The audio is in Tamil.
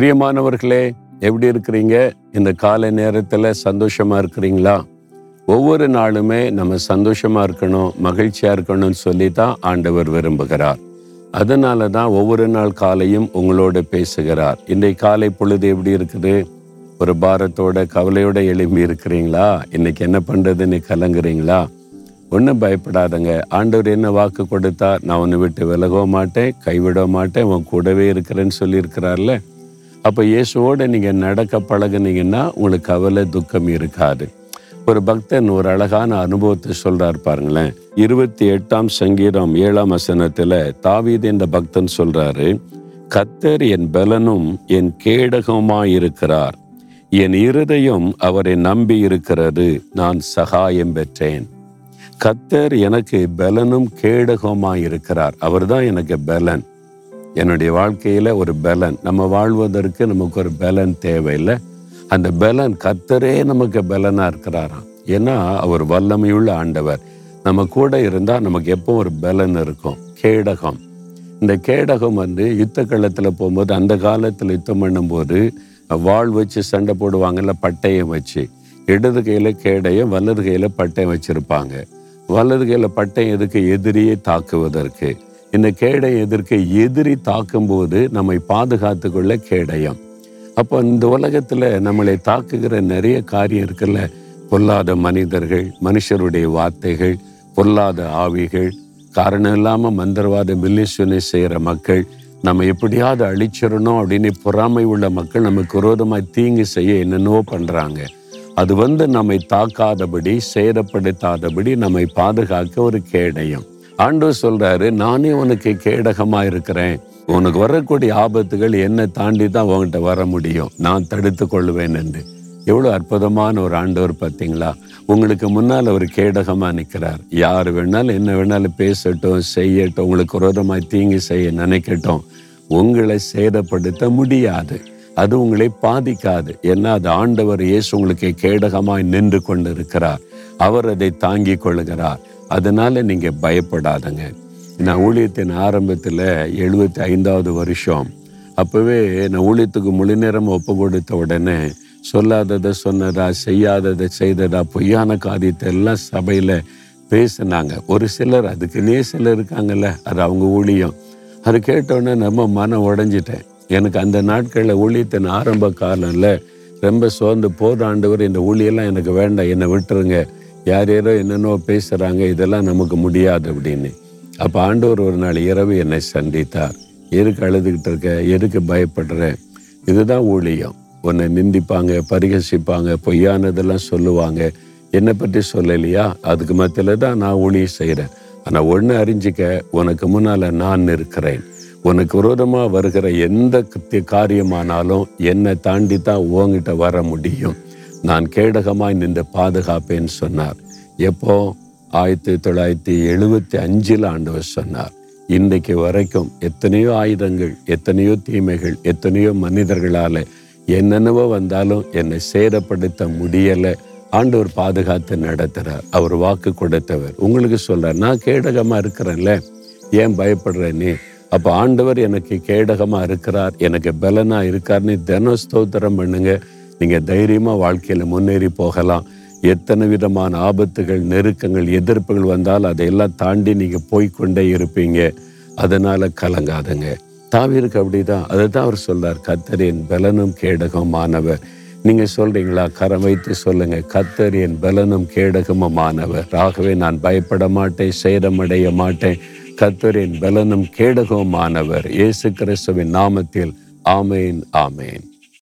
பிரியமானவர்களே எப்படி இருக்கிறீங்க? இந்த காலை நேரத்தில் சந்தோஷமா இருக்கிறீங்களா? ஒவ்வொரு நாளுமே நம்ம சந்தோஷமா இருக்கணும் மகிழ்ச்சியா இருக்கணும்னு சொல்லி தான் ஆண்டவர் விரும்புகிறார். அதனால தான் ஒவ்வொரு நாள் காலையும் உங்களோட பேசுகிறார். இன்றைக்கு காலை பொழுது எப்படி இருக்குது? ஒரு பாரத்தோட கவலையோட எழும்பி இருக்கிறீங்களா? இன்னைக்கு என்ன பண்ணுறதுன்னு கலங்குறீங்களா? ஒன்றும் பயப்படாதங்க. ஆண்டவர் என்ன வாக்கு கொடுத்தா நான் உன்னை விட்டு விலகவும் மாட்டேன் கைவிட மாட்டேன் உன் கூடவே இருக்கிறேன்னு சொல்லியிருக்கிறார்ல? அப்போ இயேசுவோடு நீங்கள் நடக்க பழகுனீங்கன்னா உங்களுக்கு கவலை துக்கம் இருக்காது. ஒரு பக்தன் ஒரு அழகான அனுபவத்தை சொல்றார் பாருங்களேன். இருபத்தி எட்டாம் சங்கீதம் ஏழாம் வசனத்தில் தாவீது என்ற பக்தன் சொல்றாரு கத்தர் என் பலனும் என் கேடகமாயிருக்கிறார் என் இருதயம் அவரை நம்பி இருக்கிறது நான் சகாயம் பெற்றேன். கத்தர் எனக்கு பலனும் கேடகமாயிருக்கிறார் அவர்தான் எனக்கு பலன். என்னுடைய வாழ்க்கையில் ஒரு பலன். நம்ம வாழ்வதற்கு நமக்கு ஒரு பலன் தேவையில்லை. அந்த பலன் கத்தரே நமக்கு பலனாக இருக்கிறாராம். ஏன்னா அவர் வல்லமையுள்ள ஆண்டவர். நம்ம கூட இருந்தால் நமக்கு எப்போ ஒரு பலன் இருக்கும்? கேடகம். இந்த கேடகம் வந்து யுத்த களத்தில் போகும்போது அந்த காலத்தில் யுத்தம் பண்ணும்போது வாழ் வச்சு சண்டை போடுவாங்கல்ல பட்டையம் வச்சு. இடது கையில் கேடையும் வலது கையில் பட்டயம் வச்சுருப்பாங்க. வலது கையில் பட்டையம் எதுக்கு? எதிரியை தாக்குவதற்கு. இந்த கேடை எதிர்க்க எதிரி தாக்கும்போது நம்மை பாதுகாத்து கொள்ள கேடயம். அப்போ இந்த உலகத்தில் நம்மளை தாக்குகிற நிறைய காரியம் இருக்குல்ல? பொல்லாத மனிதர்கள் மனுஷருடைய வார்த்தைகள் பொல்லாத ஆவிகள் காரணம் இல்லாமல் மந்திரவாத பில்லிசுனை செய்கிற மக்கள் நம்ம எப்படியாவது அழிச்சிடணும் அப்படின்னு பொறாமை உள்ள மக்கள் நமக்கு விரோதமாக தீங்கு செய்ய என்னென்னவோ பண்ணுறாங்க அது வந்து நம்மை தாக்காதபடி சேதப்படுத்தாதபடி நம்மை பாதுகாக்க ஒரு கேடயம். ஆண்டவர் சொல்றாரு நானே உனக்கு கேடகமா இருக்கிறேன். உனக்கு வரக்கூடிய ஆபத்துகள் என்னை தாண்டி தான் உன்கிட்ட வர முடியும். நான் தடுத்து கொள்வேன் என்று. எவ்வளவு அற்புதமான ஒரு ஆண்டவர் பார்த்தீங்களா? உங்களுக்கு முன்னால் அவர் கேடகமா நிற்கிறார். யார் வேணாலும் என்ன வேணாலும் பேசட்டும் செய்யட்டும் உங்களுக்கு விரோதமாய் தீங்கு செய்ய நினைக்கட்டும். உங்களை சேதப்படுத்த முடியாது. அது உங்களை பாதிக்காது. ஏன்னா அது ஆண்டவர் இயேசு உங்களுக்கு கேடகமாய் நின்று கொண்டிருக்கிறார். அவர் அதை தாங்கி கொள்கிறார் அதனால் நீங்கள் பயப்படாதங்க. நான் ஊழியத்தின் ஆரம்பத்தில் எழுபத்தி ஐந்தாவது வருஷம். அப்போவே நான் ஊழியத்துக்கு முழு நேரம் ஒப்பு கொடுத்த உடனே சொல்லாததை சொன்னதா செய்யாததை செய்ததா பொய்யான காரியத்தை எல்லாம் சபையில் பேசினாங்க. ஒரு சிலர் அதுக்குன்னே சிலர் இருக்காங்கல்ல அது அவங்க ஊழியம். அது கேட்டோடனே நம்ம மனம் உடஞ்சிட்டேன். எனக்கு அந்த நாட்களில் ஊழியத்தின் ஆரம்ப காலம்ல ரொம்ப சோர்ந்து போதாண்டவர் இந்த ஊழியெல்லாம் எனக்கு வேண்டாம் என்னை விட்டுருங்க. யார் யாரோ என்னென்னோ பேசுகிறாங்க இதெல்லாம் நமக்கு முடியாது அப்படின்னு. அப்போ ஆண்டவர் ஒரு நாள் இரவு என்னை சந்தித்தார். எதுக்கு அழுதுகிட்டு இருக்க? எதுக்கு பயப்படுற? இதுதான் ஊழியம். உன்னை நிந்திப்பாங்க பரிகசிப்பாங்க பொய்யானதெல்லாம் சொல்லுவாங்க. என்னை பற்றி சொல்லலையா? அதுக்கு மத்தியில் தான் நான் ஊழியம் செய்கிறேன் ஆனால் ஒன்று அறிஞ்சிக்க உனக்கு முன்னால் நான் இருக்கிறேன் உனக்கு விரோதமாக வருகிற எந்த காரியமானாலும் என்னை தாண்டி தான் உன்கிட்ட வர முடியும். நான் கேடகமாய் நின்று பாதுகாப்பேன்னு சொன்னார். எப்போ? ஆயிரத்தி தொள்ளாயிரத்தி எழுபத்தி அஞ்சில் ஆண்டவர் சொன்னார். இன்றைக்கு வரைக்கும் எத்தனையோ ஆயுதங்கள் எத்தனையோ தீமைகள் எத்தனையோ மனிதர்களால் என்னென்னவோ வந்தாலும் என்னை சேதப்படுத்த முடியலை. ஆண்டவர் பாதுகாத்து நடத்துகிறார் அவர் வாக்கு கொடுத்தவர். உங்களுக்கு சொல்கிறார் நான் கேடகமாக இருக்கிறேன்ல. ஏன் பயப்படுற நீ? அப்போ ஆண்டவர் எனக்கு கேடகமாக இருக்கிறார் எனக்கு பலனாக இருக்கார்னு தினம் ஸ்தோத்திரம் பண்ணுங்கள் நீங்கள் தைரியமாக வாழ்க்கையில் முன்னேறி போகலாம். எத்தனை விதமான ஆபத்துகள் நெருக்கங்கள் எதிர்ப்புகள் வந்தால் அதையெல்லாம் தாண்டி நீங்கள் போய்க்கொண்டே இருப்பீங்க. அதனால் கலங்காதுங்க. தாவீருக்கு அப்படிதான். அதை தான் அவர் சொல்கிறார் கத்தர் என் பலனும் கேடகமானவர் நீங்கள் சொல்கிறீங்களா கரம் வைத்து சொல்லுங்கள் கத்தர் என் பலனும் கேடகமுமானவர். ஆகவே நான் பயப்பட மாட்டேன் சேதமடைய மாட்டேன். கத்தர் என் பலனும் மாணவர் இயேசு கிறிஸ்துவின் நாமத்தில் ஆமேன் ஆமேன்.